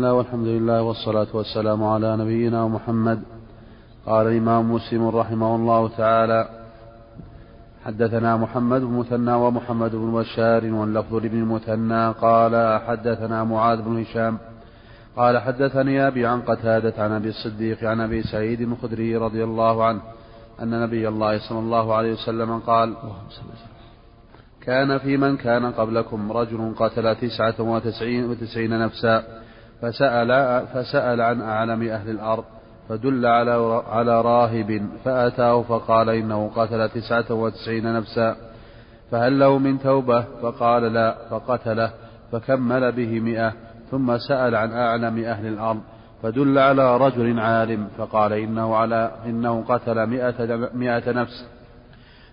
الله والحمد لله والصلاة والسلام على نبينا محمد. قال الإمام مسلم رحمه الله تعالى حدثنا محمد بن مثنى ومحمد بن بشار واللفظ لابن المثنى. قال حدثنا معاذ بن هشام. قال حدثني أبي عن قتادة عن أبي الصديق عن أبي سعيد الخدري رضي الله عنه أن نبي الله صلى الله عليه وسلم قال كان في من كان قبلكم رجل قتل تسعة وتسعين, وتسعين نفسا. فسأل, فسأل عن أعلم أهل الأرض فدل على, على راهب فأتاه فقال إنه قتل تسعة وتسعين نفسا فهل له من توبة؟ فقال لا فقتله فكمل به مئة ثم سأل عن أعلم أهل الأرض فدل على رجل عالم فقال إنه على إنه قتل مئة, مئة نفس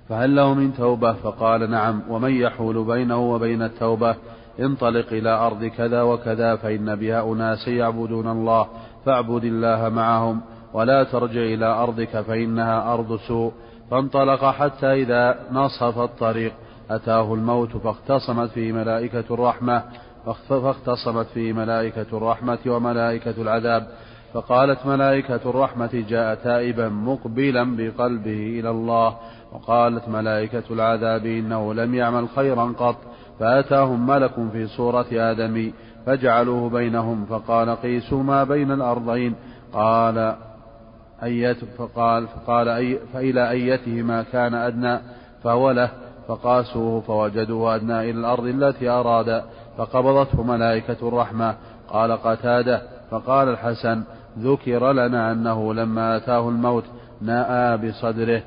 فهل له من توبة؟ فقال نعم ومن يحول بينه وبين التوبة؟ انطلق إلى أرض كذا وكذا فإن بها أناس يعبدون الله فاعبد الله معهم ولا ترجع إلى أرضك فإنها أرض سوء فانطلق حتى إذا نصف الطريق. أتاه الموت فاختصمت فيه ملائكة الرحمة فاختصمت فيه ملائكة الرحمة وملائكة العذاب. فقالت ملائكة الرحمة جاء تائبا مقبلا بقلبه إلى الله وقالت ملائكة العذاب إنه لم يعمل خيرا قط. فأتاهم ملك في صورة آدم فجعلوه بينهم فقال قيسوا ما بين الأرضين. قال أيت فقال فقال أي فإلى أيتهما كان أدنى فهو له فقاسوه فوجدوه أدنى إلى الأرض التي أراد فقبضته ملائكة الرحمة. قال قتادة فقال الحسن ذكر لنا أنه لما أتاه الموت ناءى بصدره.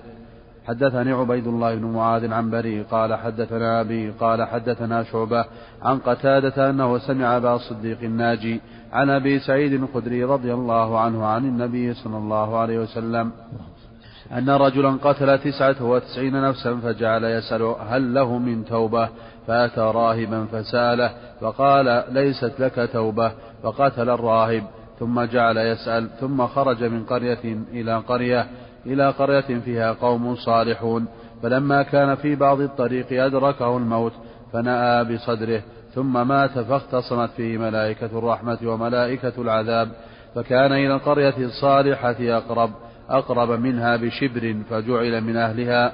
حدثني عبيد الله بن معاذ عن بريء قال حدثنا أبي قال حدثنا شعبة عن قتادة أنه سمع أبا الصديق الناجي عن أبي سعيد الخدري رضي الله عنه عن النبي صلى الله عليه وسلم أن رجلا قتل تسعة وتسعين نفسا فجعل يسأل هل له من توبة؟ فأتى راهبا فسأله فقال ليست لك توبة فقتل الراهب ثم جعل يسأل ثم خرج من قرية إلى قرية إلى قرية فيها قوم صالحون فلما كان في بعض الطريق أدركه الموت فنأى بصدره ثم مات فاختصمت فيه ملائكة الرحمة وملائكة العذاب فكان إلى القرية الصالحة أقرب أقرب منها بشبر فجعل من أهلها.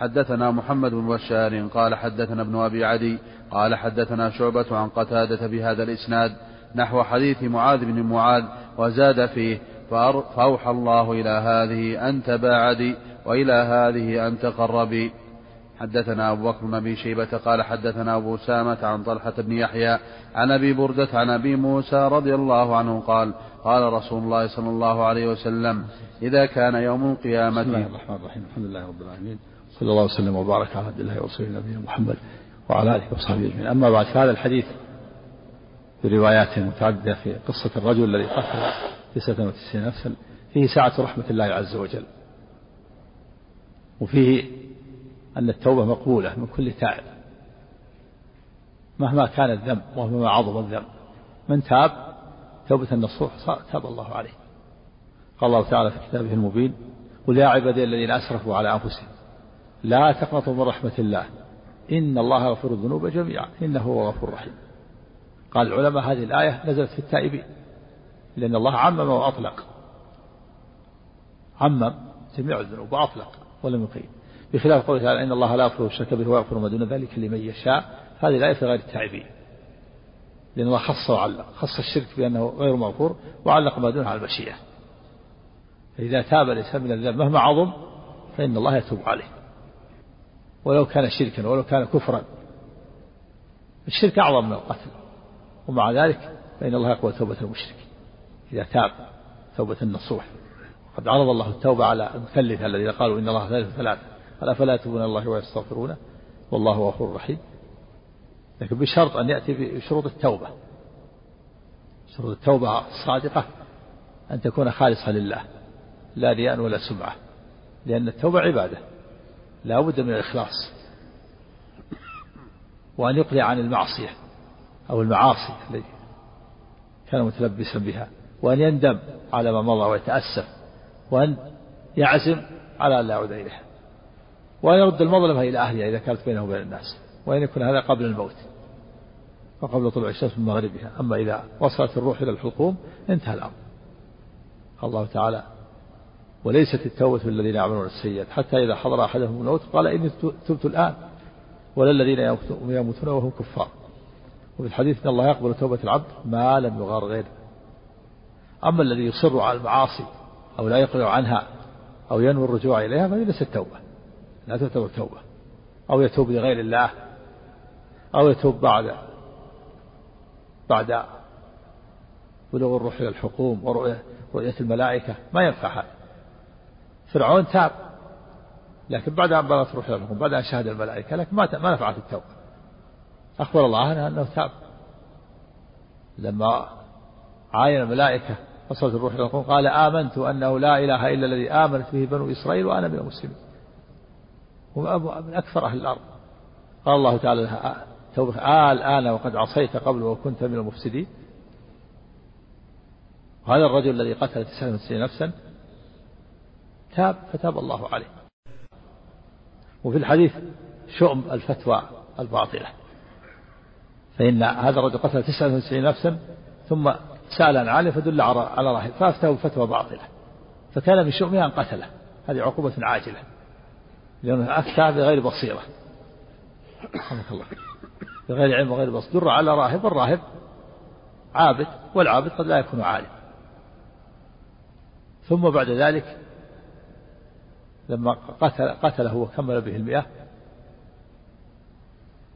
حدثنا محمد بن بشار قال حدثنا ابن أبي عدي قال حدثنا شعبة عن قتادة بهذا الإسناد نحو حديث معاذ بن معاذ وزاد فيه فأوحى الله إلى هذه أن تباعدي وإلى هذه أن تقربي حدثنا أبو بكر بن أبي شيبة قال حدثنا أبو سامة عن طلحة بن يحيى عن أبي بردة عن أبي موسى رضي الله عنه قال قال رسول الله صلى الله عليه وسلم إذا كان يوم القيامة بسم الله الرحمن الرحيم. الحمد لله رب العالمين. صلى الله وسلم وبارك على عبد الله ورسوله نبينا محمد وعلى آله وصحبه أجمعين. أما بعد فهذا الحديث في روايات متعددة في قصة الرجل الذي قتل تسعة وتسعين نفسا فيه سعة رحمة الله عز وجل. وفيه أن التوبة مقبولة من كل تائب. مهما كان الذنب ومهما عظم الذنب من تاب توبة النصوح تاب الله عليه. قال الله تعالى في كتابه المبين قل يا عبادي الذين أسرفوا على أنفسهم لا تقنطوا من رحمة الله إن الله يغفر الذنوب جميعا إنه هو غفور رحيم قال العلماء هذه الآية نزلت في التائبين. لأن الله عمم وأطلق. عمم جميع الذنوب وأطلق ولم يقيم بخلاف قوله تعالى إن الله لا يغفر الشرك به ويغفر ما دون ذلك لمن يشاء هذه الآية في غير التائبين لأن الله خص وعلق خص الشرك بأنه غير مغفور وعلق ما دونه على المشيئة. فإذا تاب الإنسان من الذنب مهما عظم فإن الله يتوب عليه. ولو كان شركا ولو كان كفرا. الشرك أعظم من القتل. ومع ذلك فإن الله يقبل توبة المشرك إذا تاب توبة النصوح. قد عرض الله التوبة على المثلثة الذين قالوا إن الله ثالث ثلاثة قال أفلا يتوبون الله ويستغفرونه والله غفور رحيم. لكن بشرط أن يأتي بشروط التوبة. شروط التوبة الصادقة أن تكون خالصة لله لا رياء ولا سمعة. لأن التوبة عبادة لا بد من الإخلاص. وأن يقلع عن المعصية أو المعاصي التي كان متلبسا بها. وأن يندم على ما مضى ويتأسف وأن يعزم على أن لا يعود إليها وأن يرد المظلمة إلى أهلها إذا كانت بينه وبين الناس وأن يكون هذا قبل الموت وقبل طلوع الشمس من مغربها. أما إذا وصلت الروح إلى الحلقوم انتهى الأمر. الله تعالى وليست التوبة للذين يعملون السيئات. حتى إذا حضر أحدهم الموت قال إني تبت الآن ولا الذين يموتون وهم كفار. وفي الحديث أن الله يقبل توبة العبد ما لم يغار غيره. أما الذي يصر على المعاصي أو لا يقلع عنها أو ينوي الرجوع إليها فهي ليست توبة لا تعتبر توبة. أو يتوب لغير الله أو يتوب بعد بعد بلوغ الروح إلى الحقوم ورؤية رؤية الملائكة ما ينفع هذا. فرعون تاب لكن بعد أن بلغت الروح إلى بعد أن شهد الملائكة لكن ما ما نفعت التوبة. أخبر الله عنه أنه تاب. لما عاين الملائكة وصلت الروح إلى الحقوم قال آمنت أنه لا إله إلا الذي آمنت به بنو إسرائيل وأنا من المسلمين. هو من أكثر أهل الأرض. قال الله تعالى توبة. آه الآن وقد عصيت قبل وكنت من المفسدين. وهذا الرجل الذي قتل 99 نفسا تاب فتاب الله عليه. وفي الحديث شؤم الفتوى الباطلة. فإن هذا الرجل قتل 99 نفسا ثم سأل عن عالم فدل على راهب فأفتاه بفتوى باطلة. فكان من شؤمه أن قتله. هذه عقوبة عاجلة. لأنه أفتى بغير بصيرة. رحمك الله. بغير علم وغير بصيرة. در على راهب والراهب عابد والعابد قد لا يكون عالم. ثم بعد ذلك لما قتل قتله وكمل به المئة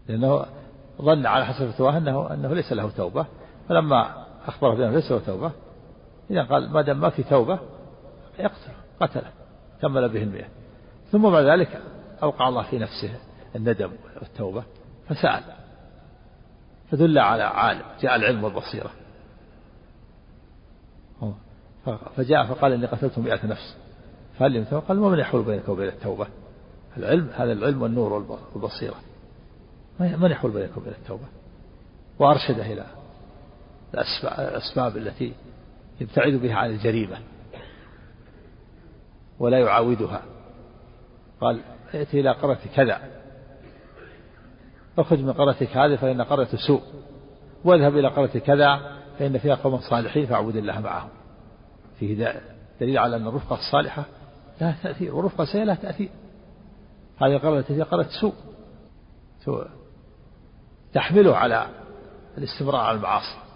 لأنه ظن على حسب فتواه أنه أنه ليس له توبة. فلما أخبره بأنه ليس له توبة. إذا قال ما دام ما في توبة يقتله قتله كمل به المئة. ثم بعد ذلك أوقع الله في نفسه الندم والتوبة فسأل. فدل على عالم جاء العلم والبصيرة. فجاء فقال إني قتلت مئة نفس. فهل يمتنع قال ومن يحول بينك وبين التوبة؟ العلم هذا العلم والنور والبصيرة. من يحول بينك وبين التوبة؟ وأرشده إلى الأسباب التي يبتعد بها عن الجريمة ولا يعاودها. قال ائتي إلى قرية كذا. اخرج من قريتك هذه فإن قرية سوء. واذهب إلى قرية كذا فإن فيها قوم صالحين فاعبد الله معهم. فيه دليل على أن الرفقة الصالحة لها تأثير والرفقة السيئة لها تأثير هذه القرية التي قرية سوء. سوء. تحمله على الاستمرار على المعاصي.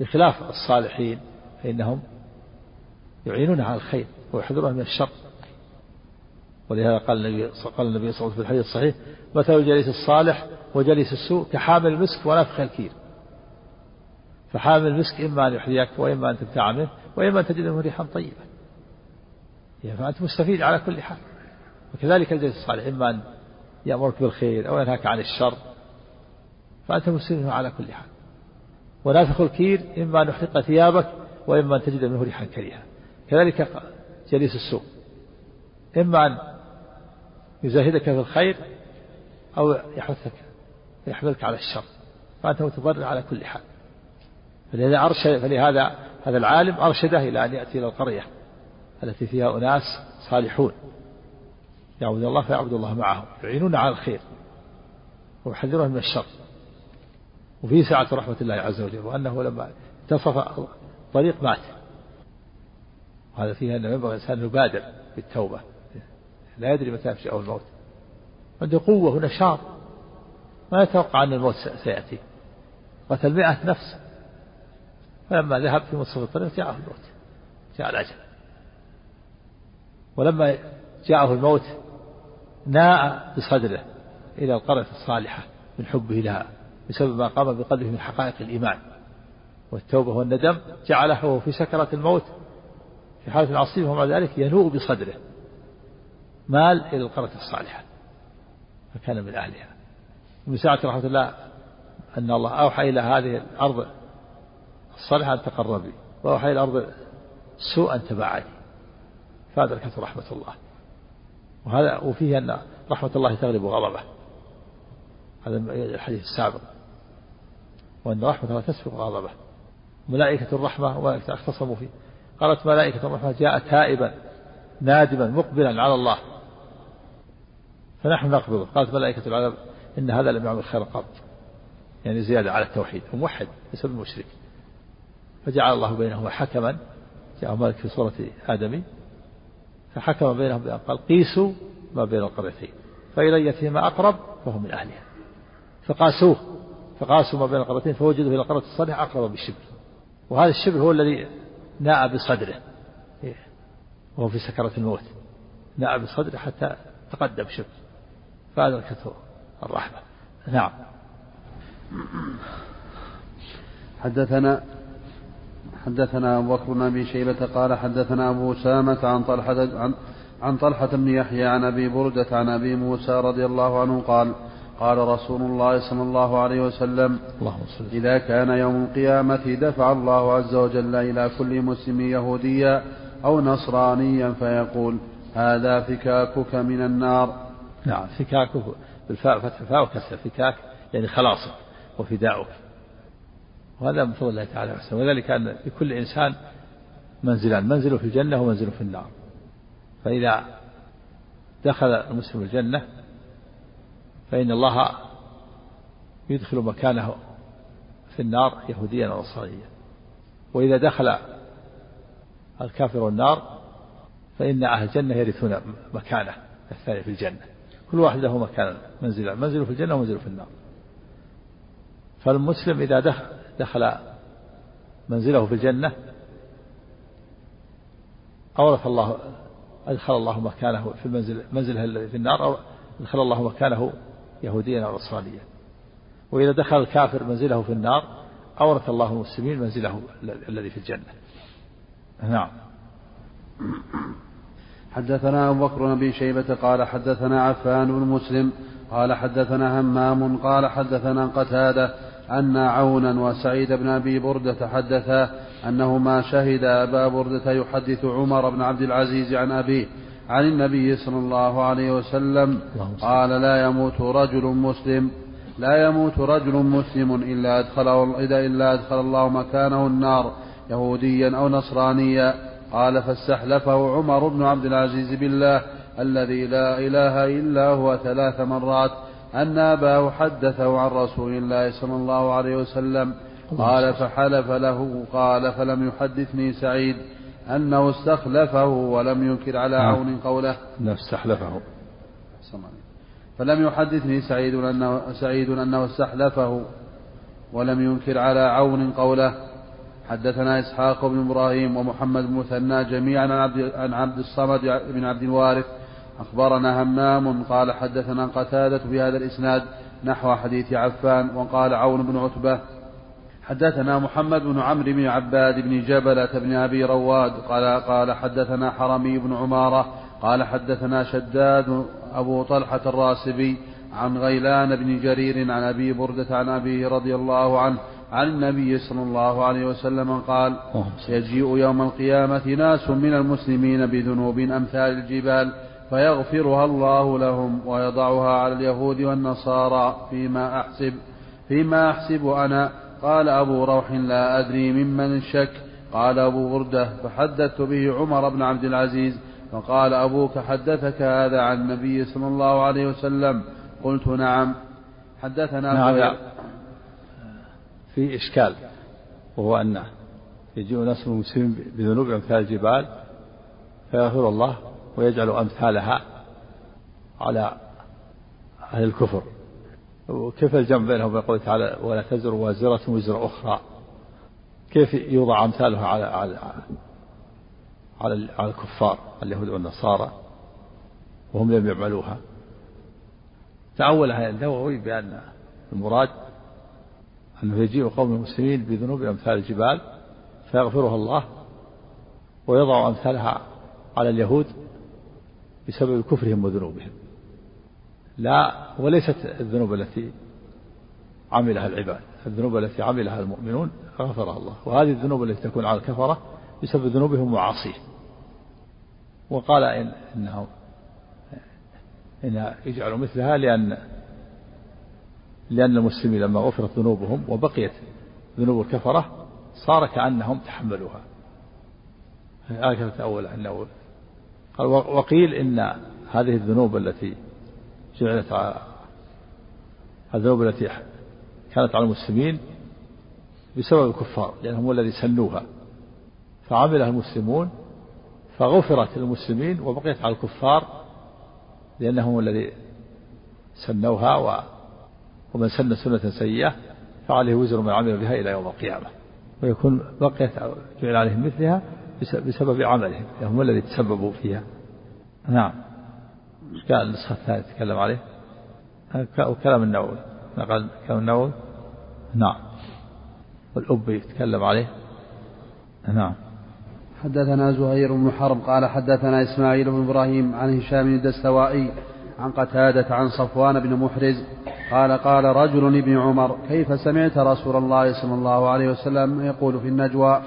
بخلاف الصالحين فإنهم يعينون على الخير ويحذرون من الشر. ولهذا قال النبي قال النبي صلى الله عليه وسلم في الحديث الصحيح مثل الجليس الصالح وجليس السوء كحامل المسك ونفخ الكير فحامل المسك إما أن يحذيك وإما أن تبتاع منه وإما أن تجد منه ريحا طيبة. يعني فأنت مستفيد على كل حال. وكذلك الجليس الصالح إما أن يأمرك بالخير أو ينهاك عن الشر فأنت مستفيد على كل حال. ونافخ الكير إما أن يحرق ثيابك وإما أن تجد منه ريحا كريهة. كذلك جليس السوء. إما أن يزهدك في الخير أو يحثك يحملك على الشر. فأنت متضرر على كل حال. فلهذا أرشد فلهذا هذا العالم أرشده إلى أن يأتي إلى القرية التي فيها أناس صالحون. يعبد الله فيعبد الله معهم يعينون على الخير ويحذرون من الشر. وفي سعة رحمة الله عز وجل وأنه لما انتصف الطريق مات. وهذا فيه أنه ينبغي الإنسان يبادر بالتوبة. لا يدري متى يفجأه الموت. عنده قوة ونشاط ما يتوقع أن الموت سيأتي. قتل مئة نفس. فلما ذهب في منتصف الطريق جاءه الموت. جاء الأجل. ولما جاءه الموت ناء بصدره إلى القرية الصالحة من حبه لها. بسبب ما قام بقلبه من حقائق الإيمان. والتوبة والندم جعله وهو في سكرة الموت في حالة عصيبة ومع ذلك ينوء بصدره. مال إلى القرية الصالحة فكان من أهلها. ومن ساعة رحمة الله أن الله أوحى إلى هذه الأرض الصالحة أن تقربي وأوحى إلى الأرض السوء أن تبعدي فأدركته رحمة الله. وهذا وفيه أن رحمة الله تغلب غضبه. هذا الحديث السابق. وأن رحمة الله تسبق غضبه. ملائكة الرحمة وملائكة اختصموا فيه. قالت ملائكة الرحمة جاء تائبا نادما مقبلا على الله. فنحن نقبضه. قالت ملائكة العذاب إن هذا لم يعمل خيرا قط. يعني زيادة على التوحيد. وموحد ليس بمشرك. فجعل الله بينهما حكما. جاء مالك في سورة آدمي فحكم بينهم بأن قال قيسوا ما بين القريتين. فإلى يتيما أقرب فهو من أهلها. فقاسوه. فقاسوا ما بين القريتين فوجدوا إلى القرية الصالحة أقرب بالشبر وهذا الشبر هو الذي ناء بصدره. وهو في سكرة الموت. ناء بصدره حتى تقدم شبر فأدركته الرحمة. نعم. حدثنا حدثنا أبو بكر بن أبي شيبة قال حدثنا أبو أسامة عن طلحة عن, عن طلحة بن يحيى عن أبي بردة عن أبي موسى رضي الله عنه قال قال رسول الله صلى الله عليه وسلم إذا كان يوم القيامة دفع الله عز وجل إلى كل مسلم يهوديا أو نصرانيا فيقول هذا فكاكك من النار. نعم فكاكك بالفاء فتح الفاء وكسر فكاك يعني خلاصك وفداؤك. وهذا من فضل الله تعالى وحسنه وذلك أن لكل إنسان منزلان منزل في الجنة ومنزل في النار. فإذا دخل المسلم الجنة فإن الله يدخل مكانه في النار يهوديا أو نصرانيا. وإذا دخل الكافر النار فإن أهل الجنة يرثون مكانه الثاني في الجنة. كل واحد له مكان منزل منزله في الجنة ومنزله في النار. فالمسلم إذا دخل دخل منزله في الجنة أورث الله أدخل الله مكانه في المنزل منزله الذي في النار أو أدخل الله مكانه يهوديا أو نصرانيا وإذا دخل الكافر منزله في النار أورث الله المسلمين منزله الذي في الجنة. نعم. حدثنا أبو بكر بن شيبة قال حدثنا عفان بن مسلم قال حدثنا همام قال حدثنا قتادة أن عونا وسعيد بن أبي بردة حدثا أنهما شهد أبا بردة يحدث عمر بن عبد العزيز عن أبيه عن النبي صلى الله عليه وسلم قال لا يموت رجل مسلم لا يموت رجل مسلم إلا أدخله إلا أدخل الله مكانه النار يهوديا أو نصرانيا. قال فاستحلفه عمر بن عبد العزيز بالله الذي لا إله إلا هو ثلاث مرات أن أباه حدثه عن رسول الله صلى الله عليه وسلم. قال فحلف له قال فلم يحدثني سعيد. أنه استخلفه ولم ينكر على نعم. عون قوله. نعم استحلفه فلم يحدثني سعيد أنه سعيد أنه استحلفه ولم ينكر على عون قوله. حدثنا إسحاق بن إبراهيم ومحمد بن مثنى جميعا عن عبد, عن عبد الصمد بن عبد الوارث. أخبرنا همام قال حدثنا قتادة بهذا الإسناد نحو حديث عفان وقال عون بن عتبة. حدثنا محمد بن عمرو بن عباد بن جبلة بن أبي رواد قال قال حدثنا حرمي بن عمارة قال حدثنا شداد أبو طلحة الراسبي عن غيلان بن جرير عن أبي بردة عن أبيه رضي الله عنه عن النبي صلى الله عليه وسلم قال يجيء يوم القيامة ناس من المسلمين بذنوب أمثال الجبال فيغفرها الله لهم ويضعها على اليهود والنصارى فيما أحسب فيما أحسب أنا قال أبو روح لا أدري ممن الشك قال أبو بردة فحدثت به عمر بن عبد العزيز فقال أبوك حدثك هذا عن النبي صلى الله عليه وسلم. قلت نعم. حدثنا نعم في إشكال وهو أن يجيء ناس المسلمين بذنوب أمثال الجبال فيغفر الله ويجعل أمثالها على أهل الكفر. وكيف الجمع بينهم؟ وبين قوله تعالى ولا تزر وازرة وزر أخرى. كيف يوضع أمثالها على على على, على الكفار اليهود والنصارى؟ وهم لم يعملوها. تأولها النووي بأن المراد أنه يجيء قوم المسلمين بذنوب أمثال الجبال فيغفرها الله ويضع أمثالها على اليهود بسبب كفرهم وذنوبهم. لا وليست الذنوب التي عملها العباد. الذنوب التي عملها المؤمنون غفرها الله. وهذه الذنوب التي تكون على الكفرة بسبب ذنوبهم وعصيهم وقال إن إنه إن يجعلوا مثلها لأن لأن المسلمين لما غفرت ذنوبهم وبقيت ذنوب الكفرة صار كأنهم تحملوها. هكذا تأول أنه قال وقيل إن هذه الذنوب التي جعلت الذنوب التي كانت على المسلمين بسبب الكفار لأنهم هم الذي سنوها. فعملها المسلمون فغفرت للمسلمين وبقيت على الكفار لأنهم الذي سنوها و ومن سن سنة سيئة فعليه وزر من عمل بها إلى يوم القيامة. ويكون بقيت جعل عليهم مثلها بسبب عملهم هم الذي تسببوا فيها. نعم. قال النسخة الثانية تكلم عليه؟ وكلام النووي. نقل كلام النووي؟ نعم. والأب يتكلم عليه؟ نعم. حدثنا زهير بن حرب قال حدثنا إسماعيل بن إبراهيم عن هشام الدستوائي عن قتادة عن صفوان بن محرز قال قال رجل لابن عمر كيف سمعت رسول الله صلى الله عليه وسلم يقول في النجوى؟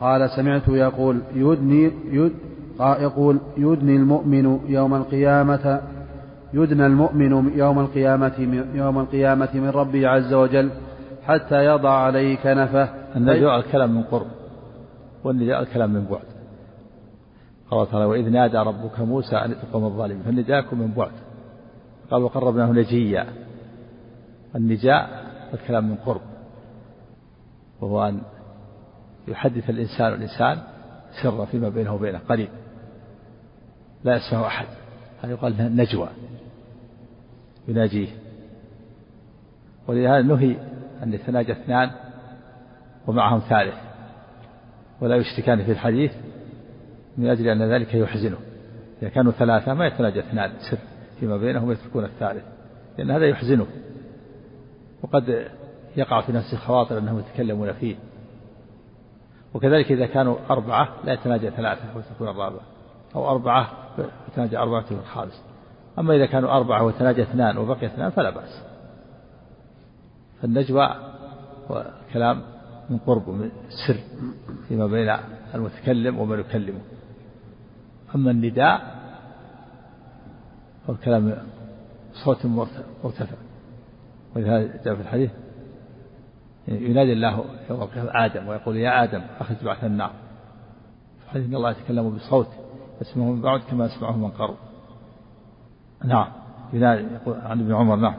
قال سمعت يقول يدني يد يقول يدني المؤمن يوم القيامة يدنى المؤمن يوم القيامة يوم القيامة من ربي عز وجل حتى يضع عليه كنفه. النجوى الكلام من قرب والنداء الكلام من بعد. قال تعالى وإذ نادى ربك موسى أن اتقوا من الظالمين فالنداء من بعد. قال وقربناه نجيا. النجاء الكلام من قرب وهو أن يحدث الإنسان الإنسان سرا فيما بينه وبينه قريب لا يسمع أحد. هذا يقال نجوى يناجيه. ولهذا نهي أن يتناجى اثنان ومعهم ثالث. ولا يشتكان في الحديث من أجل أن ذلك يحزنه. إذا كانوا ثلاثة ما يتناجى اثنان سر فيما بينهم ويتركون الثالث. لأن هذا يحزنه. وقد يقع في نفس الخواطر أنهم يتكلمون فيه. وكذلك إذا كانوا أربعة لا يتناجى ثلاثة وتكون الرابعة. أو أربعة يتناجى أربعة الخامس أما إذا كانوا أربعة وتناجى اثنان وبقي اثنان فلا بأس. فالنجوى هو كلام من قرب ومن سر فيما بين المتكلم ومن يكلمه. أما النداء هو الكلام صوت مرتفع. ولهذا جاء في الحديث ينادي الله يوم القيامة آدم ويقول يا آدم أخرج بعث النار. في الحديث إن الله يتكلم بصوت يسمعه من بعد كما يسمعه من قرب. نعم. يقول عن ابن عمر نعم.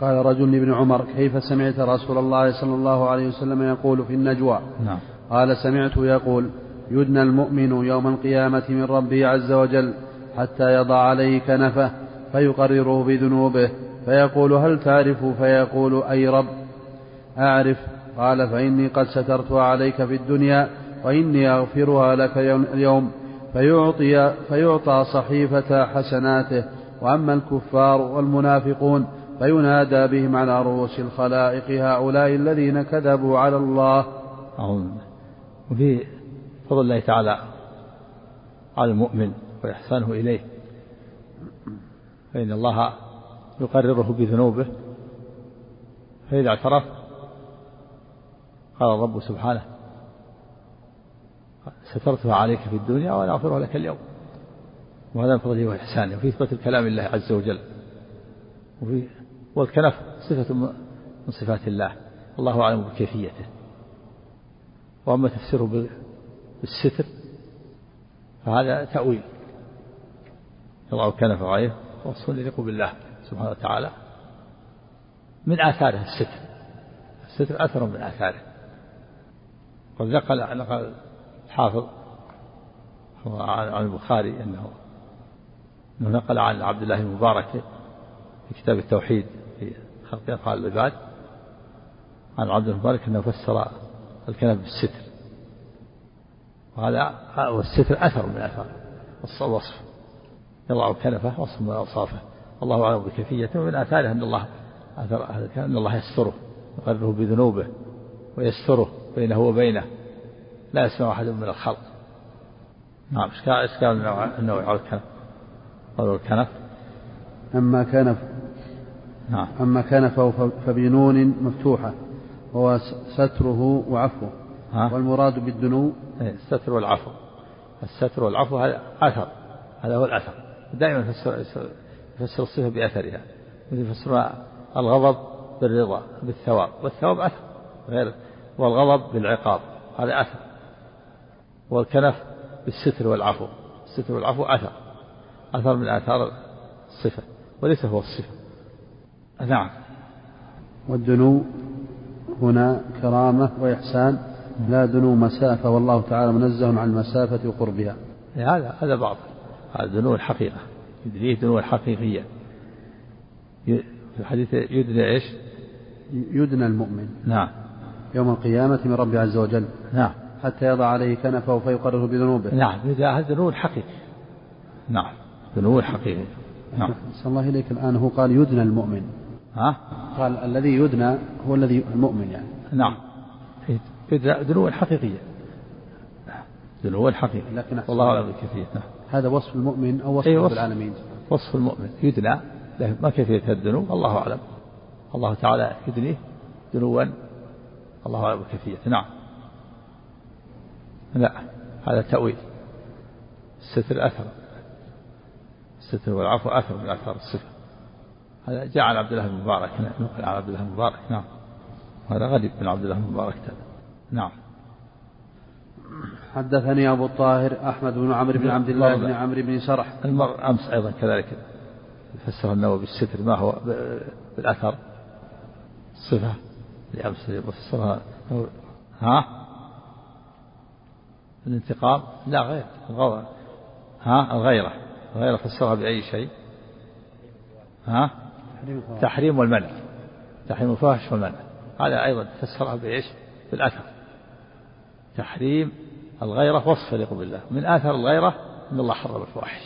قال رجل لابن عمر كيف سمعت رسول الله صلى الله عليه وسلم يقول في النجوى؟ نعم. قال سمعت يقول يدنى المؤمن يوم القيامة من ربه عز وجل حتى يضع عليه كنفه فيقرره بذنوبه فيقول هل تعرف؟ فيقول أي رب؟ أعرف. قال فإني قد سترتها عليك في الدنيا وإني أغفرها لك اليوم فيعطي فيعطى صحيفة حسناته وأما الكفار والمنافقون فينادى بهم على رؤوس الخلائق هؤلاء الذين كذبوا على الله. وفي فضل الله تعالى على المؤمن وإحسانه إليه فإن الله يقرره بذنوبه فإذا اعترف قال الرب سبحانه سترتها عليك في الدنيا وأنا أغفرها لك اليوم. وهذا من فضله وإحسانه وفي إثبات الكلام الله عز وجل. وفي والكنف صفة من صفات الله. الله أعلم بكيفيته. وأما تفسيره بالستر فهذا تأويل. يضع الكنف عليه وصف يليق بالله سبحانه وتعالى. من آثاره الستر. الستر أثر من آثاره. قد نقل نقل الحافظ عن البخاري أنه أنه نقل عن عبد الله المبارك في كتاب التوحيد في خلق أفعال العباد عن عبد المبارك أنه فسر الكلام بالستر. وهذا والستر أثر من أثر الوصف. يضع كنفه وصف من أوصافه. الله أعلم بكيفيته ومن آثاره أن الله آثار أن الله يستره يقرره بذنوبه ويستره بينه وبينه. لا يسمع أحد من الخلق. نعم إشكال النوع على الكنف قول الكنف. أما كنف نعم. أما كنفه فبنون مفتوحة وهو ستره وعفوه. والمراد بالدنو؟ إيه، الستر والعفو. الستر والعفو هذا أثر. هذا هو الأثر. دائما يفسر يفسر الصفة بأثرها. يفسر الغضب بالرضا بالثواب. والثواب أثر. غير والغضب بالعقاب. هذا أثر. والكنف بالستر والعفو. الستر والعفو أثر. أثر من آثار الصفة وليس هو الصفة. نعم. والدنو هنا كرامة وإحسان لا دنو مسافة والله تعالى منزه عن المسافة وقربها. هذا هذا بعض هذا دنو الحقيقة. يدريه دنو الحقيقية. في الحديث يدنى إيش؟ يدنى المؤمن. نعم. يوم القيامة من ربه عز وجل. نعم. حتى يضع عليه كنفه فيقرر بذنوبه. نعم هذا دنو الحقيقي نعم دنو الحقيقي نعم. صلى الله إليك الآن هو قال يدنى المؤمن. ها؟ قال الذي يدنى هو الذي المؤمن يعني. نعم. دنو الحقيقية دنو الحقيقي لكن والله أعلم بالكيفية نعم. هذا وصف المؤمن أو وصف أي رب وصف. العالمين. وصف المؤمن. يدنى له ما كيفية الدنو الله أعلم. الله تعالى يدنيه دنوا الله أعلم بكيفية نعم. لا هذا تأويل. الستر أثر. الستر والعفو أثر من آثار الصفة. هذا جاء عن عبد الله بن مبارك نقل عن عبد الله بن مبارك نعم. هذا غريب من عبد الله بن مبارك نعم. حدثني أبو الطاهر أحمد بن عمرو بن عبد الله بن عمرو بن سرح. المر أمس أيضا كذلك. فسر النووي بالستر ما هو بالأثر. صفة لأمس فسرها. ها؟ الانتقام؟ لا غير الغضب ها؟ الغيرة. الغيرة فسرها بأي شيء؟ ها؟ تحريم والمنع. تحريم الفاحش والمنع. هذا أيضا فسرها بإيش؟ بالأثر تحريم الغيرة وصف يليق بالله من آثر الغيرة أن الله حرم الفواحش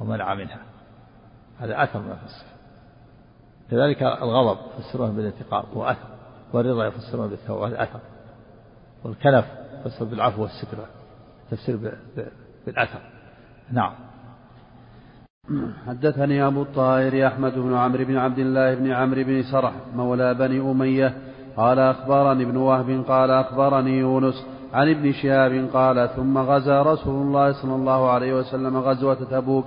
ومنع منها. هذا أثر من الصفة كذلك الغضب يفسرونه بالانتقام هو أثر والرضا يفسرونه بالثواب هذا أثر. والكنف يفسر بالعفو والستر. تفسير بالأثر. نعم. حدثني أبو الطاهر أحمد بن عمرو بن عبد الله بن عمرو بن سرح مولى بني أمية. قال أخبرني ابن وهب قال أخبرني يونس عن ابن شهاب قال ثم غزا رسول الله صلى الله عليه وسلم غزوة تبوك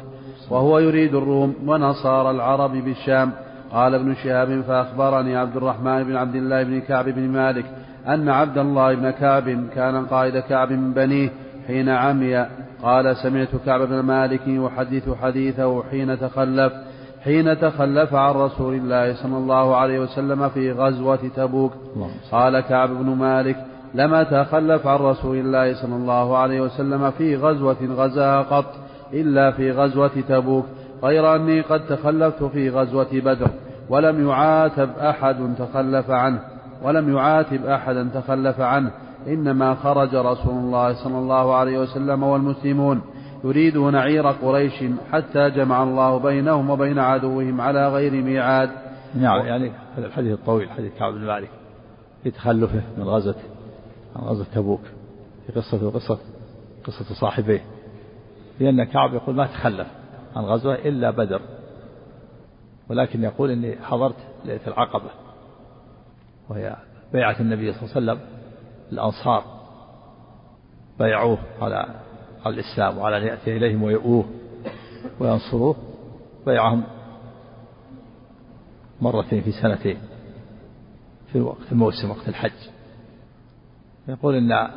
وهو يريد الروم ونصارى العرب بالشام. قال ابن شهاب فأخبرني عبد الرحمن بن عبد الله بن كعب بن مالك أن عبد الله بن كعب كان قائد كعب من بنيه حين عمي. قال سمعت كعب بن مالك يحدث حديثه حين تخلف حين تخلف عن رسول الله صلى الله عليه وسلم في غزوة تبوك. قال كعب بن مالك لما تخلف عن رسول الله صلى الله عليه وسلم في غزوة غزاها قط إلا في غزوة تبوك. غير أني قد تخلفت في غزوة بدر ولم يعاتب أحد تخلف عنه. ولم يعاتب أحدا تخلف عنه. إنما خرج رسول الله صلى الله عليه وسلم والمسلمون يريدون عير قريش حتى جمع الله بينهم وبين عدوهم على غير ميعاد. نعم يعني هذا الحديث الطويل حديث كعب بن مالك في تخلفه من غزوة عن غزوة تبوك في قصة وقصة قصة صاحبيه. لأن كعب يقول ما تخلف عن غزوة إلا بدر. ولكن يقول إني حضرت ليلة العقبة. وهي بيعة النبي صلى الله عليه وسلم. الأنصار بايعوه على الإسلام وعلى أن يأتي إليهم ويؤوه وينصروه. بيعهم مرتين في سنتين في وقت الموسم وقت الحج. يقول إن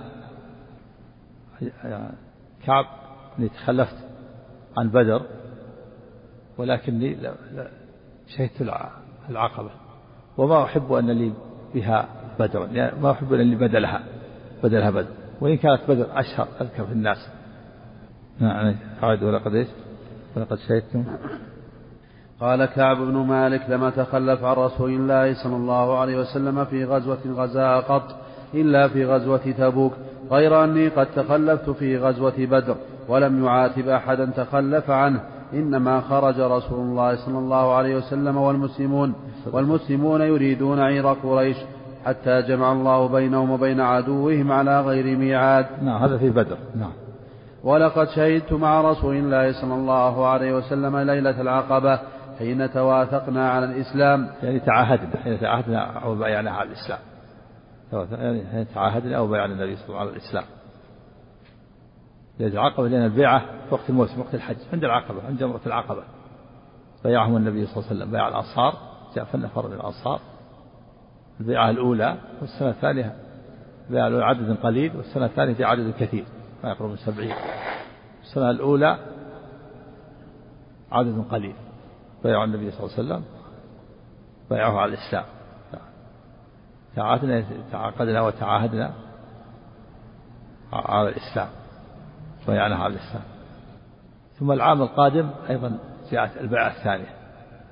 كعب أني تخلفت عن بدر ولكني شهدت العقبة. وما أحب أن لي بها بدر يعني ما أحب أن لي بدلها بدلها بدر. وإن كانت بدر أشهر أذكر في الناس. نعم أعد ولقد إيش؟ ولقد شهدتم؟ قال كعب بن مالك لما تخلف عن رسول الله صلى الله عليه وسلم في غزوة غزاها قط إلا في غزوة تبوك. غير أني قد تخلفت في غزوة بدر ولم يعاتب أحدا تخلف عنه. إنما خرج رسول الله صلى الله عليه وسلم والمسلمون والمسلمون يريدون عير قريش حتى جمع الله بينهم وبين عدوهم على غير ميعاد. نعم هذا في بدر. نعم. ولقد شهدت مع رسول الله صلى الله عليه وسلم ليلة العقبة حين تواثقنا على الإسلام. يعني تعاهدنا حين تعاهدنا أو بايعنا على الإسلام. يعني حين تعاهدنا أو بايعنا النبي صلى الله عليه وسلم. على الإسلام العقبة لأن البيعة في وقت الموسم وقت الحج عند العقبة عند جمرة العقبة. بايعهم النبي صلى الله عليه وسلم بايع الأنصار جاء من الأنصار البيعة الأولى والسنة الثانية البيعة الأولى عدد قليل والسنة الثانية في عدد كثير ما يقرب من سبعين. السنة الأولى عدد قليل بايع النبي صلى الله عليه وسلم بايعه على الإسلام. تعاهدنا تعاقدنا وتعاهدنا على الإسلام. بايعناه على الإسلام ثم العام القادم أيضا جاءت البيعة الثانية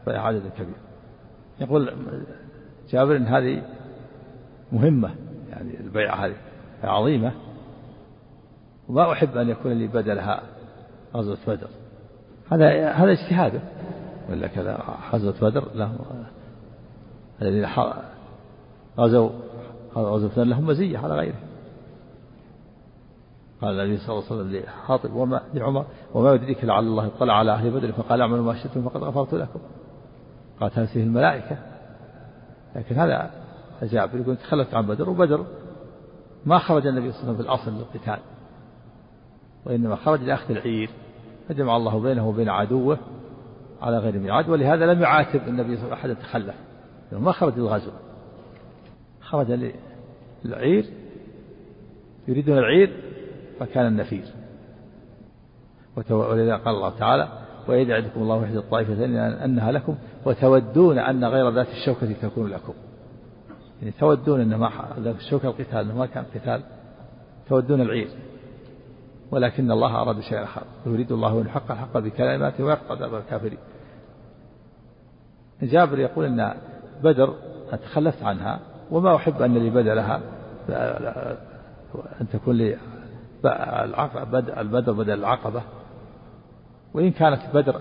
بيع عدد كبير. يقول جابر إن هذه مهمة يعني البيعة هذه عظيمة وما أحب أن يكون لي بدلها غزوة بدر. هذا هذا اجتهاده ولا كذا غزوة بدر لهم الذين غزوا غزوة بدر لهم مزية على غيره قال النبي صلى الله عليه وسلم لحاطب وما لعمر وما يدريك لعل الله اطلع على أهل بدر فقال اعملوا ما شئتم فقد غفرت لكم. قالت هذه الملائكة. لكن هذا جابر يقول تخلفت عن بدر وبدر ما خرج النبي صلى الله عليه وسلم في الأصل للقتال وإنما خرج لأخذ العير فجمع الله بينه وبين عدوه على غير ميعاد ولهذا لم يعاتب النبي صلى الله عليه وسلم احدا تخلف ما خرج للغزو. خرج للعير يريدون العير فكان النفير ولذا قال الله تعالى وإذ يعدكم الله إحدى الطائفتين أنها لكم وتودون أن غير ذات الشوكة تكون لكم. يعني تودون أن ما الشوكة القتال أنه ما كان قتال. تودون العير. ولكن الله أراد شيئا آخر. يريد الله أن يحقق الحق بكلماته ويقطع دابر الكافرين. جابر يقول أن بدر تخلفت عنها وما أحب أن لي بدلها أن تكون لي البدر بدل العقبة وإن كانت بدر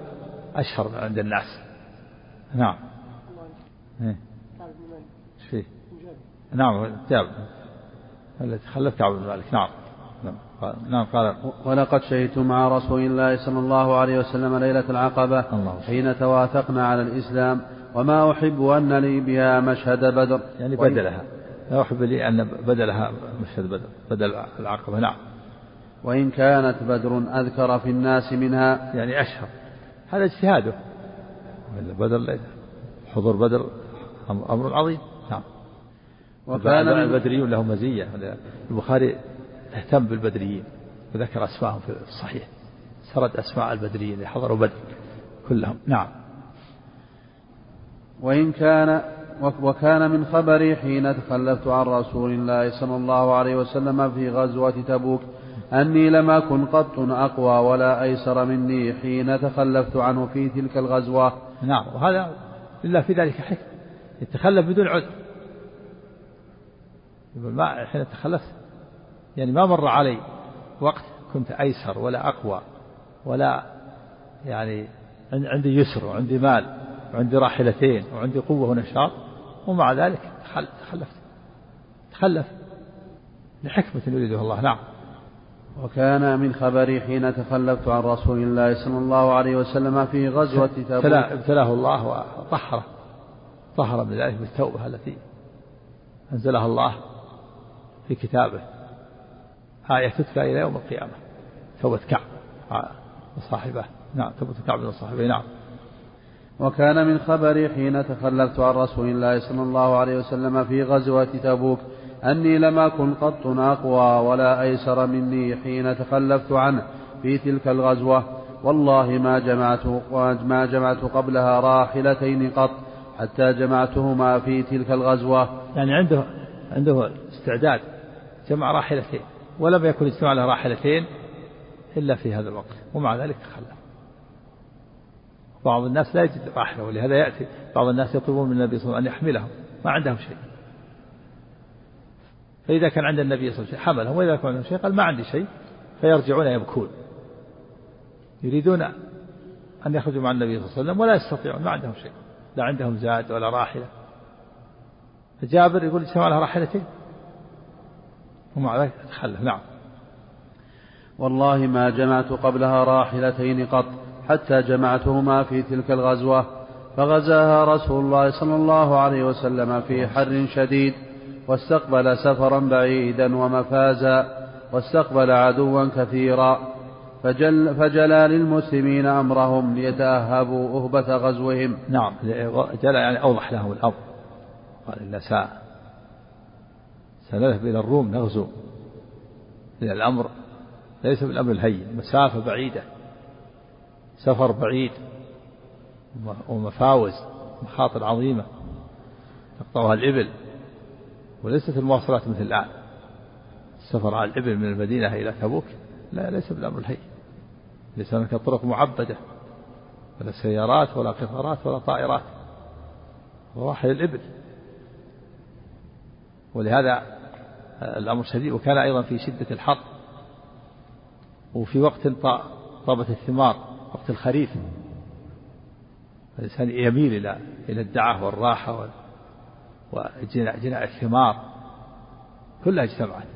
أشهر عند الناس. نعم. إيش فيه؟ نعم جاب. التي خلف كعب بن مالك نعم. نعم قال, ولقد شهدت مع رسول الله صلى الله عليه وسلم ليلة العقبة الله. حين توافقنا على الإسلام وما أحب أن لي بها مشهد بدر. يعني بدلها. لا أحب لي أن بدلها مشهد بدر بدل العقبة. نعم. وإن كانت بدر أذكر في الناس منها. يعني أشهر. هذا اجتهاده. بدر حضور بدر أمر عظيم. نعم. وكان البدريون لهم مزية. البخاري اهتم بالبدريين وذكر أسماءهم في الصحيح. سرد أسماء البدريين اللي حضروا بدر كلهم. نعم. وإن كان وكان من خبري حين تخلفت عن رسول الله صلى الله عليه وسلم في غزوة تبوك أني لم أكن قط أقوى ولا أيسر مني حين تخلفت عنه في تلك الغزوة. نعم وهذا إلا في ذلك حكم. يتخلف بدون عذر. يقول ما حين تخلفت يعني ما مر علي وقت كنت أيسر ولا أقوى ولا يعني عندي يسر وعندي مال وعندي راحلتين وعندي قوة ونشاط ومع ذلك تخلفت. تخلف لحكمة يريدها الله. نعم. وكان من خبري حين تخلفت عن رسول الله صلى الله عليه وسلم في غزوة تبوك. ابتلاه الله وطهره طهر من ذلك بالتوبة التي أنزلها الله في كتابه. آية تتلى إلى يوم القيامة. توبة كعب وصاحبه. نعم توبة كعب وصاحبه. نعم. وكان من خبري حين تخلفت عن رسول الله صلى الله عليه وسلم في غزوة تبوك. أني لم أكن قط أقوى ولا أيسر مني حين تخلفت عنه في تلك الغزوة. والله ما جمعت ما جمعت قبلها راحلتين قط حتى جمعتهما في تلك الغزوة. يعني عنده عنده استعداد جمع راحلتين ولم يكن اجتماع له راحلتين إلا في هذا الوقت ومع ذلك تخلف بعض الناس لا يجد راحلة ولهذا يأتي بعض الناس يطلبون من النبي صلى الله عليه وسلم أن يحملهم ما عندهم شيء. فإذا كان عند النبي صلى الله عليه وسلم حملهم وإذا كان عندهم شيء قال ما عندي شيء فيرجعون يبكون. يريدون أن يخرجوا مع النبي صلى الله عليه وسلم ولا يستطيعون ما عندهم شيء. لا عندهم زاد ولا راحلة. فجابر يقول اجتمع لها راحلتين؟ ومع ذلك تخلف نعم. والله ما جمعت قبلها راحلتين قط حتى جمعتهما في تلك الغزوة فغزاها رسول الله صلى الله عليه وسلم في حر شديد. واستقبل سفرا بعيدا ومفازا واستقبل عدوا كثيرا فجل فجلى للمسلمين أمرهم ليتأهبوا أهبة غزوهم. نعم جلى يعني أوضح لهم الأمر. قال إن ساعة سنذهب إلى الروم نغزو. إلى الأمر ليس بالأمر الهين مسافة بعيدة. سفر بعيد. ومفاوز مخاطر عظيمة. تقطعها الإبل. وليست المواصلات مثل الآن. السفر على الإبل من المدينة إلى تبوك لا ليس بالأمر الهين ليس هناك طرق معبدة ولا سيارات ولا قطارات ولا طائرات. وراحل الإبل. ولهذا الأمر شديد وكان أيضا في شدة الحر. وفي وقت طابت الثمار وقت الخريف. الإنسان يميل إلى إلى الدعة والراحة وجناء الثمار كلها اجتمعت.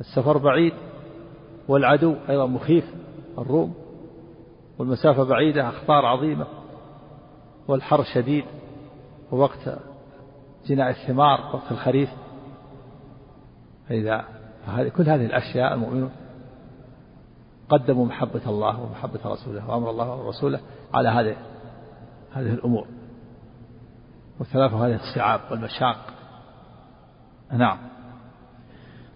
السفر بعيد والعدو أيضا مخيف الروم. والمسافة بعيدة أخطار عظيمة. والحر شديد ووقت جناء الثمار وقت الخريف. فإذا كل هذه الأشياء المؤمنون قدموا محبة الله ومحبة رسوله وأمر الله ورسوله على هذه هذه الأمور. وثلاثة هذه الصعاب والمشاق. نعم.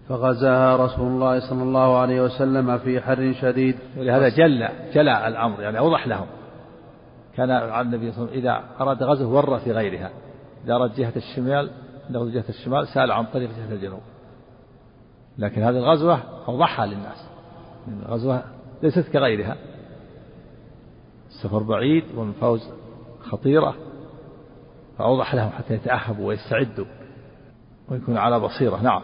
فغزاها رسول الله صلى الله عليه وسلم في حر شديد. ولهذا جل جلى الأمر يعني أوضح لهم. كان على النبي صلى الله عليه وسلم إذا أراد غزو ور في غيرها. إذا أراد جهة الشمال إذا جهة الشمال سأل عن طريق جهة الجنوب. لكن هذه الغزوة أوضحها للناس. الغزوة ليست كغيرها. السفر بعيد والفوز خطيرة. فأوضح لهم حتى يتأهبوا ويستعدوا ويكون على بصيرة. نعم.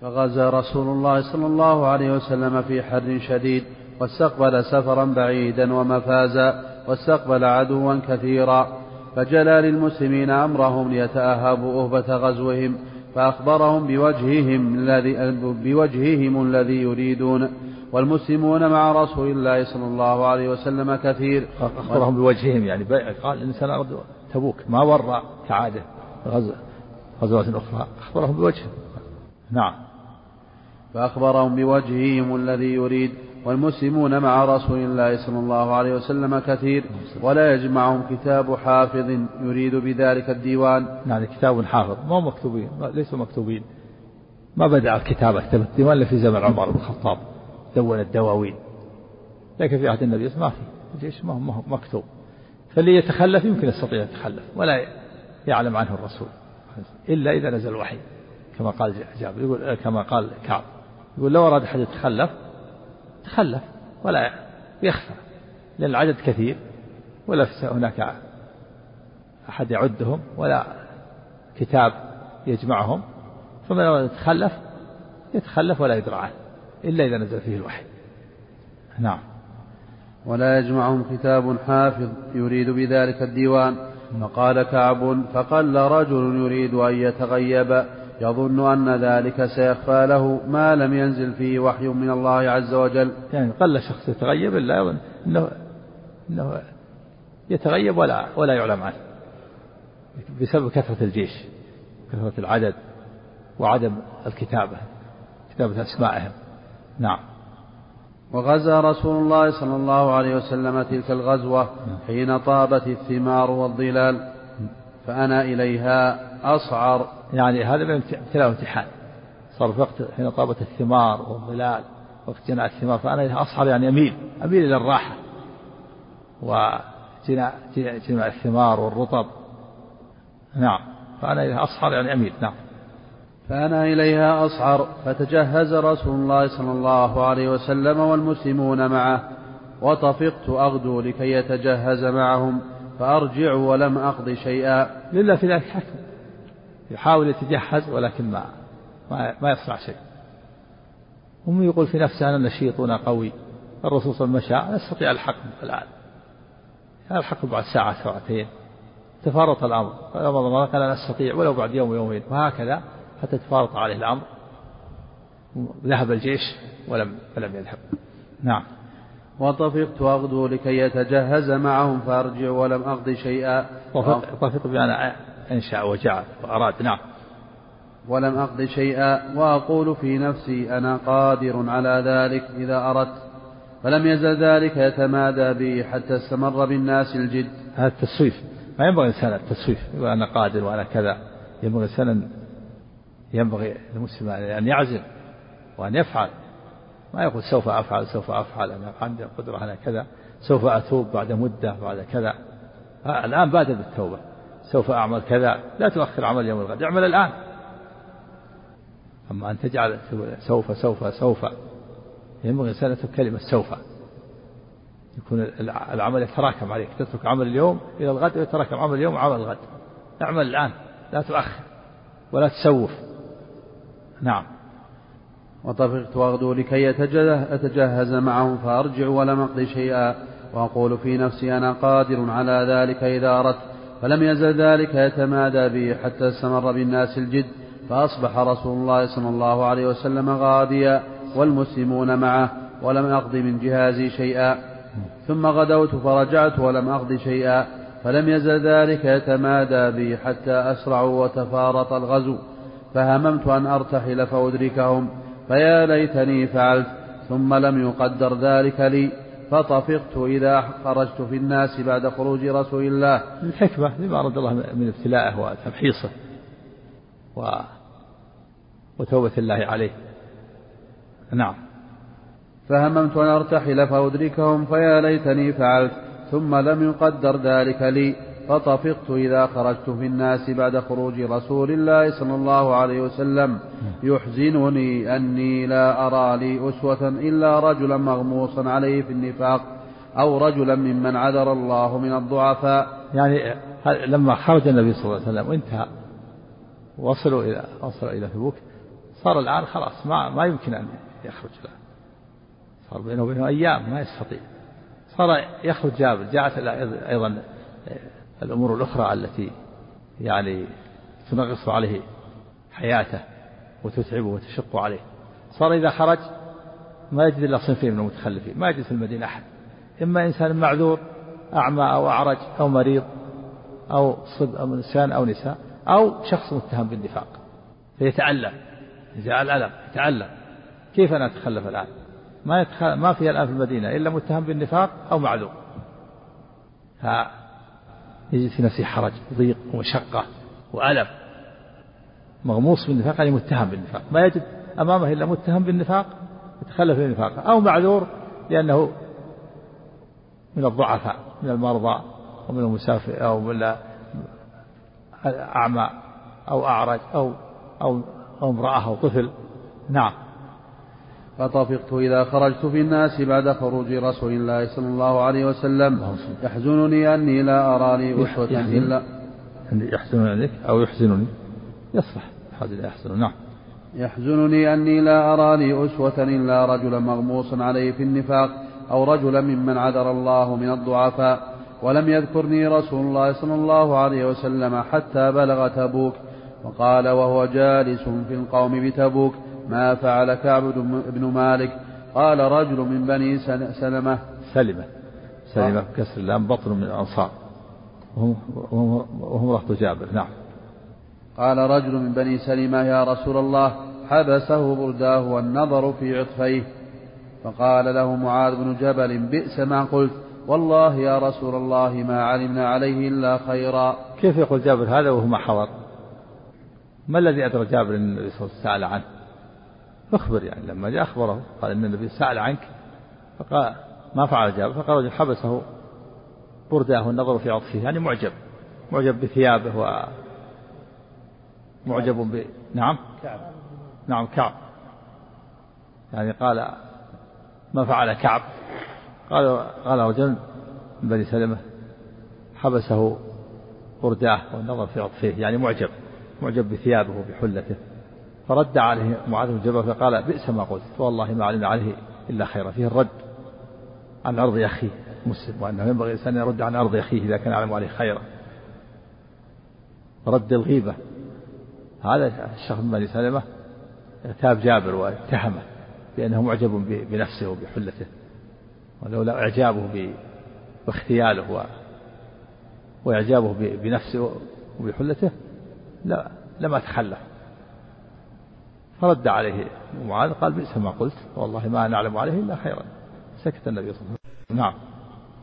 فغزا رسول الله صلى الله عليه وسلم في حر شديد واستقبل سفرا بعيدا ومفازا واستقبل عدوا كثيرا. فجلى للمسلمين أمرهم ليتأهبوا أهبة غزوهم فأخبرهم بوجههم الذي بوجههم الذي يريدون. والمسلمون مع رسول الله صلى الله عليه وسلم كثير. أخبرهم بوجههم يعني قال الإنسان تبوك ما ور كعادة غزوة غزوات أخرى. أخبرهم بوجههم نعم. فأخبرهم بوجههم الذي يريد والمسلمون مع رسول الله صلى الله عليه وسلم كثير ولا يجمعهم كتاب حافظ يريد بذلك الديوان. نعم كتاب حافظ. ما مكتوبين ليسوا مكتوبين. ما بدأ الكتابة كتب الديوان إلا في زمن عمر بن الخطاب دون الدواوين. لكن في عهد النبي ما في. الجيش ما هو مكتوب. فاللي يتخلف يمكن يستطيع أن يتخلف ولا يعلم عنه الرسول. إلا إذا نزل الوحي كما قال جابر يقول كما قال كعب. يقول لو أراد أحد يتخلف تخلف ولا يخفى لأن العدد كثير ولا هناك أحد يعدهم ولا كتاب يجمعهم. فمن أراد يتخلف يتخلف ولا يدرى عنه إلا إذا نزل فيه الوحي. نعم. ولا يجمعهم كتاب حافظ يريد بذلك الديوان. فقال كعب فقل رجل يريد أن يتغيب. يظن أن ذلك سيخفى له ما لم ينزل فيه وحي من الله عز وجل. يعني قل شخص يتغيب إلا يظن أنه, إنه يتغيب ولا ولا يعلم عنه. بسبب كثرة الجيش كثرة العدد وعدم الكتابة كتابة أسمائهم. نعم. وغزا رسول الله صلى الله عليه وسلم تلك الغزوة حين طابت الثمار والظلال فأنا إليها أصعر. يعني هذا من ابتلاء وامتحان صار في وقت حين طابت الثمار والظلال وقت جناء الثمار فأنا إليها أصعر يعني أميل أميل إلى الراحة وجناء جناء الثمار والرطب. نعم فأنا إليها أصعر يعني أميل. نعم. فأنا إليها أصعر فتجهز رسول الله صلى الله عليه وسلم والمسلمون معه وطفقت أغدو لكي يتجهز معهم فأرجع ولم أقض شيئا. لله في ذلك حكم. يحاول يتجهز ولكن ما ما, يصنع شيء. هم يقول في نفسه أنا نشيط وأنا قوي. الرسول صلى الله عليه وسلم مشى يستطيع الحكم الآن. الحكم بعد ساعة ساعتين. تفارط الأمر. قال أنا أستطيع ولو بعد يوم يومين وهكذا حتى تفارط عليه الأمر. ذهب الجيش ولم ولم يذهب. نعم. وطفقت أغدو لكي يتجهز معهم فأرجع ولم أقض شيئا. طفق بأن أنشأ وجعل وأراد. نعم. ولم أقض شيئا وأقول في نفسي أنا قادر على ذلك إذا أردت فلم يزل ذلك يتمادى بي حتى استمر بالناس الجد. هذا التسويف. ما ينبغي الإنسان التسويف يقول أنا قادر وأنا كذا. ينبغي الإنسان ينبغي المسلم أن يعزم وأن يفعل. ما يقول سوف أفعل سوف أفعل أنا عندي قدرة على كذا سوف أتوب بعد مدة بعد كذا. الآن بادر بالتوبة سوف أعمل كذا. لا تؤخر عمل يوم الغد اعمل الآن. أما أن تجعل سوف سوف سوف. ينبغي أن كلمة سوف. يكون العمل يتراكم عليك. تترك عمل اليوم إلى الغد ويتراكم عمل اليوم وعمل الغد. اعمل الآن لا تؤخر ولا تسوف. نعم. وطفقت أغدو لكي أتجهز معهم فأرجع ولم أقض شيئا. وأقول في نفسي أنا قادر على ذلك إذا أردت فلم يزل ذلك يتمادى بي حتى استمر بالناس الجد فأصبح رسول الله صلى الله عليه وسلم غاديا والمسلمون معه ولم أقض من جهازي شيئا. ثم غدوت فرجعت ولم أقض شيئا فلم يزل ذلك يتمادى بي حتى أسرعوا وتفارط الغزو. فهممت أن أرتحل فأدركهم فيا ليتني فعلت ثم لم يقدر ذلك لي فطفقت إذا خرجت في الناس بعد خروج رسول الله. الحكمة لما أراد الله من ابتلاءه وتمحيصه و وتوبة الله عليه. نعم. فهممت أن أرتحل فأدركهم فيا ليتني فعلت ثم لم يقدر ذلك لي فطفقت إذا خرجت في الناس بعد خروج رسول الله صلى الله عليه وسلم. يحزنني أني لا أرى لي أسوة إلا رجلا مغموصا عليه في النفاق أو رجلا ممن عذر الله من الضعفاء. يعني لما خرج النبي صلى الله عليه وسلم وانتهى وصلوا إلى وصلوا إلى تبوك صار الآن خلاص ما ما يمكن أن يخرج له. صار بينه وبينه أيام ما يستطيع. صار يخرج جابر جاءت أيضا الأمور الأخرى التي يعني تنغص عليه حياته وتتعبه وتشق عليه. صار إذا خرج ما يجد إلا صنفين من المتخلفين ما يجد في المدينة أحد. إما إنسان معذور أعمى أو أعرج أو مريض أو صب أو نسيان أو نساء أو شخص متهم بالنفاق. فيتألم جاء الألم يتألم. كيف أنا أتخلف الآن؟ ما يتخل... ما في الآن في المدينة إلا متهم بالنفاق أو معذور. يجد في نفسه حرج وضيق ومشقة وألم. مغموس بالنفاق يعني متهم بالنفاق. ما يجد أمامه إلا متهم بالنفاق يتخلف بالنفاق أو معذور لأنه من الضعفاء من المرضى ومن المسافر أو من أعمى أو أعرج أو أو أو امرأة أو طفل. نعم. فطفقت إذا خرجت في الناس بعد خروج رسول الله صلى الله عليه وسلم. يحزنني أني لا أرى لي أسوة إلا يحزنني عليك أو يحزنني. يصلح. هذا يحزن نعم. يحزنني أني لا أرى لي أسوة إلا رجلا مغموسا عليه في النفاق أو رجلا ممن عذر الله من الضعفاء ولم يذكرني رسول الله صلى الله عليه وسلم حتى بلغ تبوك وقال وهو جالس في القوم بتبوك. ما فعل كعب بن مالك. قال رجل من بني سلمة. سلمة. سلمة بكسر اللام بطن من الأنصار. وهم رهط جابر. نعم. قال رجل من بني سلمة يا رسول الله حبسه برداه والنظر في عطفيه. فقال له معاذ بن جبل بئس ما قلت. والله يا رسول الله ما علمنا عليه إلا خيرا. كيف يقول جابر هذا وهو ما حضر؟ ما الذي أدرى جابر أن النبي صلى الله عليه وسلم سأل عنه؟ اخبر يعني لما جاء أخبره قال إن النبي سأل عنك فقال ما فعل جابر فقال رجل حبسه برداه النظر في عطفه يعني معجب معجب بثيابه و معجب ب نعم؟ كعب. نعم كعب. يعني قال ما فعل كعب؟ قال قال رجل من بني سلمة حبسه برداه والنظر في عطفه يعني معجب معجب بثيابه وبحلته. فرد عليه معاذ بن جبل فقال بئس ما قلت والله ما علمنا عليه إلا خيرا. فيه الرد عن عرض أخيه مسلم وأنه ينبغي الإنسان أن يرد عن عرض أخيه إذا كان يعلم عليه خيرا. رد الغيبة. هذا الشخص من بني سلمة اغتاب جابر واتهمه بأنه معجب بنفسه وبحلته ولولا إعجابه باختياله و وإعجابه بنفسه وبحلته لا لما تخلف. فرد عليه. معاذ قال بئس ما قلت والله ما نعلم عليه إلا خيرا. سكت النبي صلى الله عليه وسلم. نعم.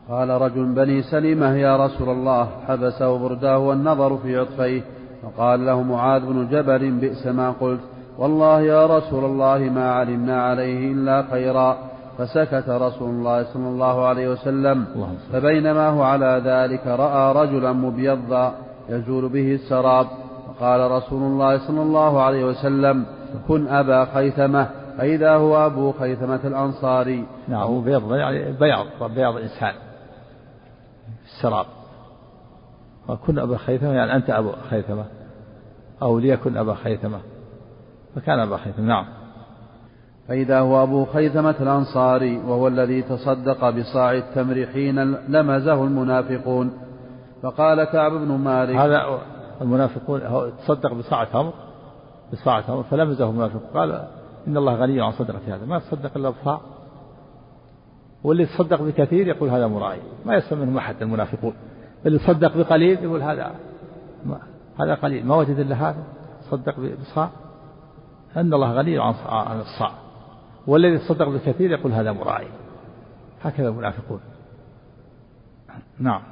قال رجل بني سلمة يا رسول الله حبسه برداه والنظر في عطفيه فقال له معاذ بن جبل بئس ما قلت. والله يا رسول الله ما علمنا عليه إلا خيرا. فسكت رسول الله صلى الله عليه وسلم. فبينما هو على ذلك رأى رجلا مبيضا يزول به السراب. وقال رسول الله صلى الله عليه وسلم كن أبا خيثمة فإذا هو أبو خيثمة الأنصاري. نعم هو بيض يعني بياض بياض إنسان السراب. وكن أبا خيثمة يعني أنت أبو خيثمة أو ليكن أبا خيثمة. فكان أبا خيثمة نعم. فإذا هو أبو خيثمة الأنصاري وهو الذي تصدق بصاع التمر حين لمزه المنافقون. فقال كعب بن مالك هذا المنافقون تصدق بصاع تمر بصاع تمر فلمزه المنافق قال إن الله غني عن صدقة هذا. ما تصدق إلا بصاع واللي تصدق بكثير يقول هذا مرائي. ما يسمى منهم أحد المنافقون. اللي تصدق بقليل يقول هذا ما هذا قليل. ما وجد إلا هذا. صدق بصاع أن الله غني عن الصاع. والذي تصدق بكثير يقول هذا مرائي. هكذا المنافقون. نعم.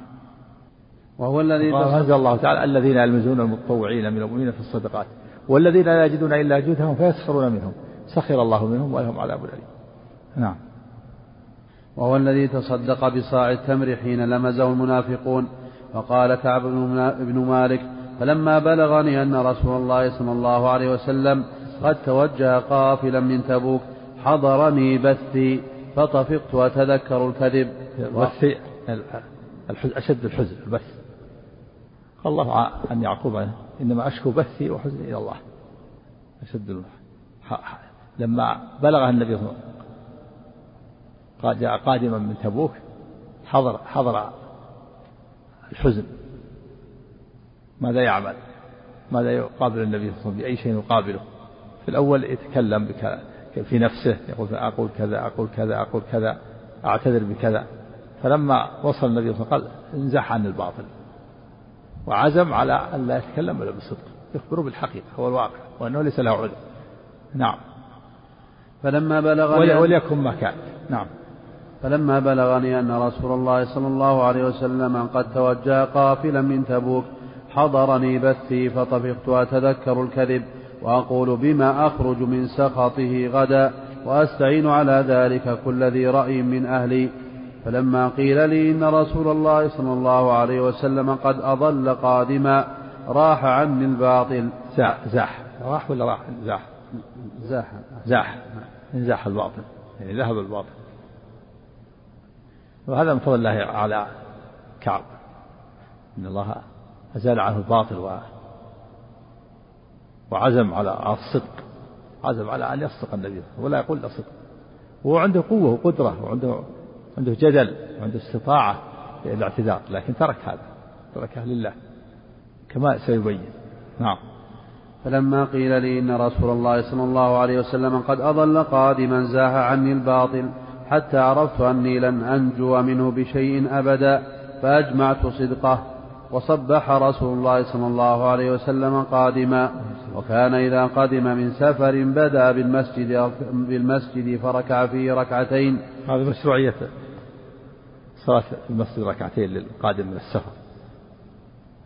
وهو الذي أنزل الله تعالى الذين يلمزون المتطوعين من المؤمنين في الصدقات. والذين لا يجدون إلا جهدهم فيسخرون منهم. سخر الله منهم ولهم عذاب أليم. نعم. وهو الذي تصدق بصاع التمر حين لمزه المنافقون. وقال كعب بن مالك فلما بلغني أن رسول الله صلى الله عليه وسلم قد توجه قافلا من تبوك حضرني بثي فطفقت أتذكر الكذب. بثي أشد الحزن البث. قال الله عن يعقوب إنما أشكو بثي وحزني إلى الله. أشد لما بلغ النبي صلى الله عليه وسلم جاء قادما من تبوك حضر حضر الحزن. ماذا يعمل؟ ماذا يقابل النبي صلى الله عليه وسلم؟ بأي شيء يقابله؟ في الأول يتكلم في نفسه يقول أقول كذا أقول كذا أقول كذا أعتذر بكذا. فلما وصل النبي صلى الله عليه وسلم قال انزح عن الباطل. وعزم على أن لا يتكلم إلا بالصدق. يخبر بالحقيقة هو الواقع وأنه ليس له عذر. نعم. فلما بلغني وليكن ما كان. نعم. فلما بلغني أن رسول الله صلى الله عليه وسلم قد توجه قافلا من تبوك حضرني بثي فطفقت أتذكر الكذب وأقول بما أخرج من سخطه غدا وأستعين على ذلك كل ذي رأي من أهلي. فلما قيل لي إن رسول الله صلى الله عليه وسلم قد أضل قادما راح عني الباطل. زاح زاح. راح ولا راح؟ زاح. زاح. زاح. انزاح الباطل. يعني ذهب الباطل. وهذا من فضل الله على كعب. إن الله أزال عنه الباطل و وعزم على الصدق. عزم على أن يصدق النبي ولا يقول إلا صدق. وهو عنده قوة وقدرة وعنده عنده جدل وعنده استطاعة الاعتذار لكن ترك هذا تركه لله كما سيبين. نعم. فلما قيل لي إن رسول الله صلى الله عليه وسلم قد أضل قادما زاح عني الباطل حتى عرفت أني لن أنجو منه بشيء أبدا فأجمعت صدقه وصبح رسول الله صلى الله عليه وسلم قادما. وكان إذا قدم من سفر بدا بالمسجد بالمسجد فركع فيه ركعتين. هذه مشروعية صلاة المسجد ركعتين للقادم من السفر.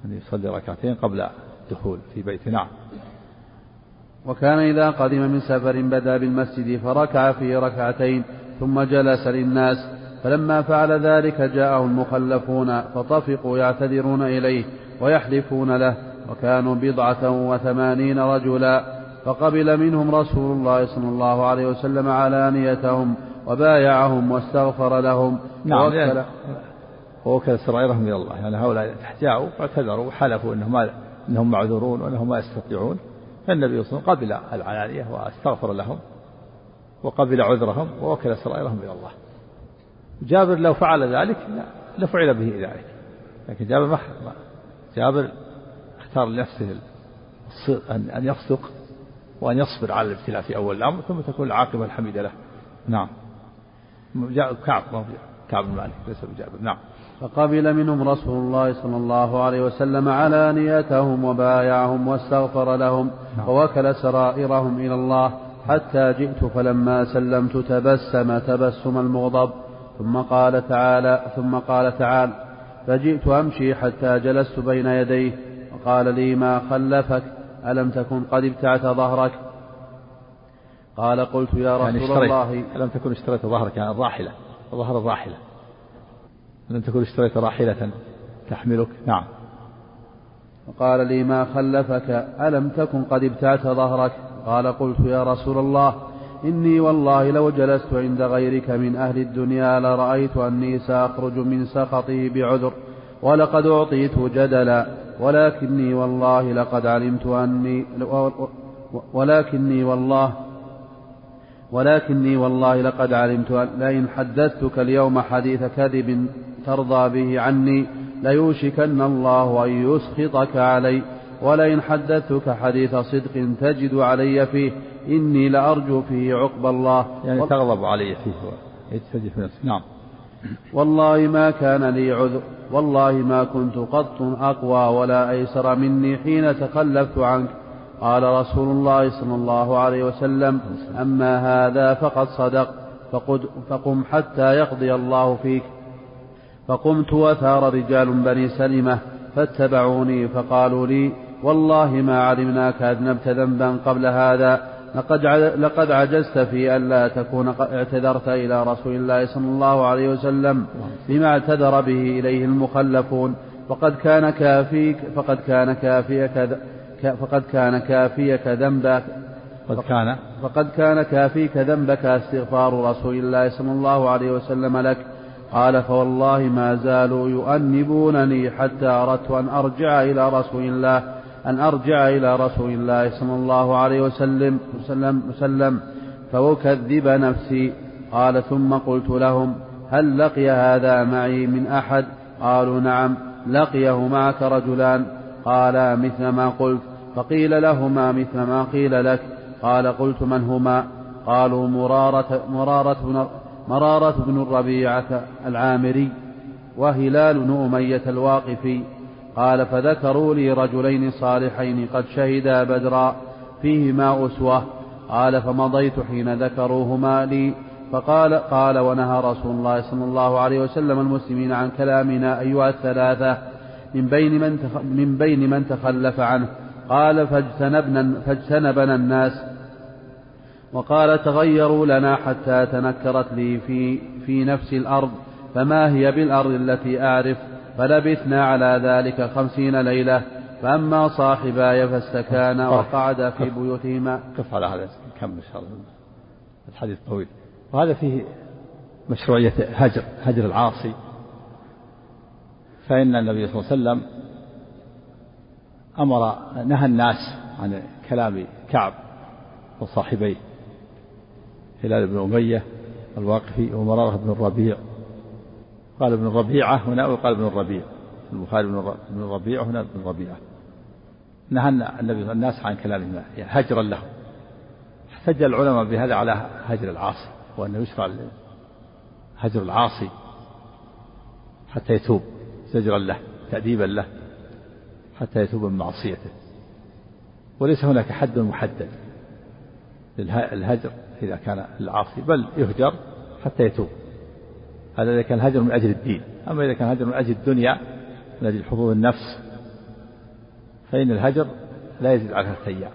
أن يعني يصلي ركعتين قبل الدخول في بيت. نعم. وكان إذا قدم من سفر بدا بالمسجد فركع فيه ركعتين ثم جلس للناس. فلما فعل ذلك جاءه المخلفون فطفقوا يعتذرون إليه ويحلفون له. وكانوا بضعة وثمانين رجلا. فقبل منهم رسول الله صلى الله عليه وسلم علانيتهم وبايعهم واستغفر لهم. نعم ووكل, ووكل سرائرهم إلى الله. يعني هؤلاء جاءوا واعتذروا وحلفوا أنهم ما أنهم معذورون وأنهم ما يستطيعون. فالنبي صلى الله عليه وسلم قبل العلانية واستغفر لهم وقبل عذرهم ووكل سرائرهم إلى الله. جابر لو فعل ذلك لفعل به ذلك. لكن جابر ما جابر اختار لنفسه أن يصدق وأن يصبر على الابتلاء في أول الأمر ثم تكون العاقبة الحميدة له. نعم. كعب كعب بن مالك ليس بجابر. نعم. فقبل منهم رسول الله صلى الله عليه وسلم علانيتهم وبايعهم واستغفر لهم نعم. ووكل سرائرهم إلى الله حتى جئت فلما سلمت تبسم تبسم المغضب. ثم قال تعالى ثم قال تعالى فجئت أمشي حتى جلست بين يديه. وقال لي ما خلفك؟ ألم تكن قد ابتعت ظهرك؟ قال قلت يا رسول يعني الله. ألم تكن اشتريت ظهرك؟ يعني الراحلة. ظهر الراحلة. ألم تكن اشتريت راحلة تحملك. نعم. وقال لي ما خلفك؟ ألم تكن قد ابتعت ظهرك؟ قال قلت يا رسول الله إني والله لو جلست عند غيرك من أهل الدنيا لرأيت أني سأخرج من سخطه بعذر ولقد أعطيت جدلا ولكني والله لقد علمت أني ولكني والله ولكني والله لقد علمت أن لئن حدثتك اليوم حديث كذب ترضى به عني ليوشكن الله أن يسخطك علي. ولئن حدثتك حديث صدق تجد علي فيه إني لأرجو فيه عقب الله. يعني تغضب علي فيه يتسجف نفسه. نعم. والله ما كان لي عذر والله ما كنت قط أقوى ولا أيسر مني حين تخلفت عنك. قال رسول الله صلى الله عليه وسلم أما هذا فقد صدق فقم حتى يقضي الله فيك. فقمت وثار رجال بني سلمة فاتبعوني فقالوا لي والله ما علمناك أذنبت ذنبا قبل هذا لقد لقد عجزت في ألا تكون اعتذرت إلى رسول الله صلى الله عليه وسلم بما اعتذر به إليه المخلفون فقد كان كافيك فقد كان كافيك فقد كان كافيك ذنبك. قد كان. فقد كان كافيك ذنبك استغفار رسول الله صلى الله عليه وسلم لك. قال فوالله ما زالوا يؤنبونني حتى أردت أن أرجع إلى رسول الله أن أرجع إلى رسول الله صلى الله عليه وسلم وسلم, وسلم. فأكذب نفسي. قال ثم قلت لهم هل لقي هذا معي من أحد؟ قالوا نعم لقيه معك رجلان. قالا مثل ما قلت فقيل لهما مثل ما قيل لك. قال قلت من هما؟ قالوا مرارة, مرارة, بن مرارة بن الربيعة العامري وهلال بن أمية الواقفي. قال فذكروا لي رجلين صالحين قد شهدا بدرا فيهما أسوة. قال فمضيت حين ذكروهما لي. فقال قال ونهى رسول الله صلى الله عليه وسلم المسلمين عن كلامنا أيها الثلاثة من بين من من بين من تخلف عنه. قال فاجتنبنا فاجتنبنا الناس. وقال تغيروا لنا حتى تنكرت لي في في نفس الأرض فما هي بالأرض التي أعرف؟ فلبثنا على ذلك خمسين ليلة. فأما صاحباي فاستكانا وقعدا في بيوتهما. قف على هذا. كم إن شاء الله. الحديث طويل. وهذا فيه مشروعية هجر هجر العاصي. فإن النبي صلى الله عليه وسلم أمر نهى الناس عن كلام كعب وصاحبيه. هلال بن أمية الواقفي ومرارة بن الربيع. قال ابن الربيعة هنا وقال ابن الربيع. البخاري بن الربيع هنا ابن الربيعة. نهى النبي الناس عن كلامهما يعني هجرا لهم. احتج العلماء بهذا على هجر العاصي وأنه يشرع هجر العاصي حتى يتوب زجرا له تأديبا له. حتى يتوب من معصيته. وليس هناك حد محدد للهجر إذا كان العاصي بل يهجر حتى يتوب. هذا إذا كان الهجر من أجل الدين. أما إذا كان الهجر من أجل الدنيا من أجل حظوظ النفس فإن الهجر لا يزيد على ثلاثة أيام.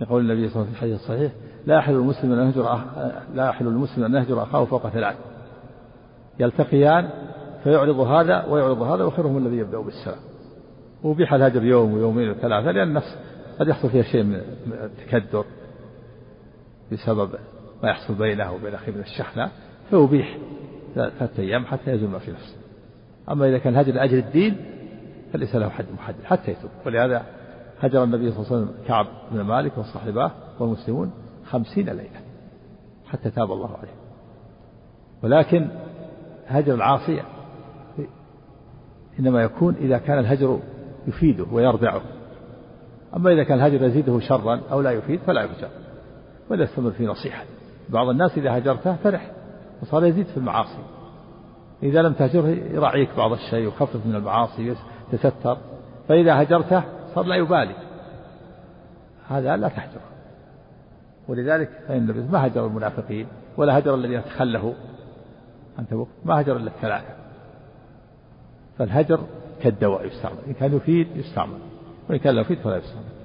يقول النبي صلى الله عليه وسلم في الحديث الصحيح لا يحل المسلم أن يهجر لا يحل المسلم أن يهجر أخاه فوق ثلاث. يلتقيان فيعرض هذا ويعرض هذا وخيرهم الذي يبدأ بالسلام. وبيح الهجر يوم ويومين وثلاثة لأن النفس قد يحصل فيها شيء من التكدر بسبب ما يحصل بينه وبين أخيه من الشحنة فيبيح ثلاثة أيام حتى يزول ما في نفسه. أما إذا كان الهجر لأجل الدين فليس له حد محدد حتى يتوب. ولهذا هجر النبي صلى الله عليه وسلم كعب بن مالك وصاحباه والمسلمون خمسين ليلة حتى تاب الله عليه. ولكن هجر العاصي إنما يكون إذا كان الهجر يفيده ويردعه أما إذا كان الهجر يزيده شرا أو لا يفيد فلا يهجر ولا يستمر في نصيحة. بعض الناس إذا هجرته فرح وصار يزيد في المعاصي. إذا لم تهجره يراعيك بعض الشيء ويخفف من المعاصي يتستر فإذا هجرته صار لا يبالي. هذا لا تهجره ولذلك فإن النبي ما هجر المنافقين ولا هجر الذين تخلفوا عن ما هجر إلا الثلاثة فالهجر كالدواء يستعمل إن كان يفيد يستعمل وإن كان لا يفيد فلا يستعمل.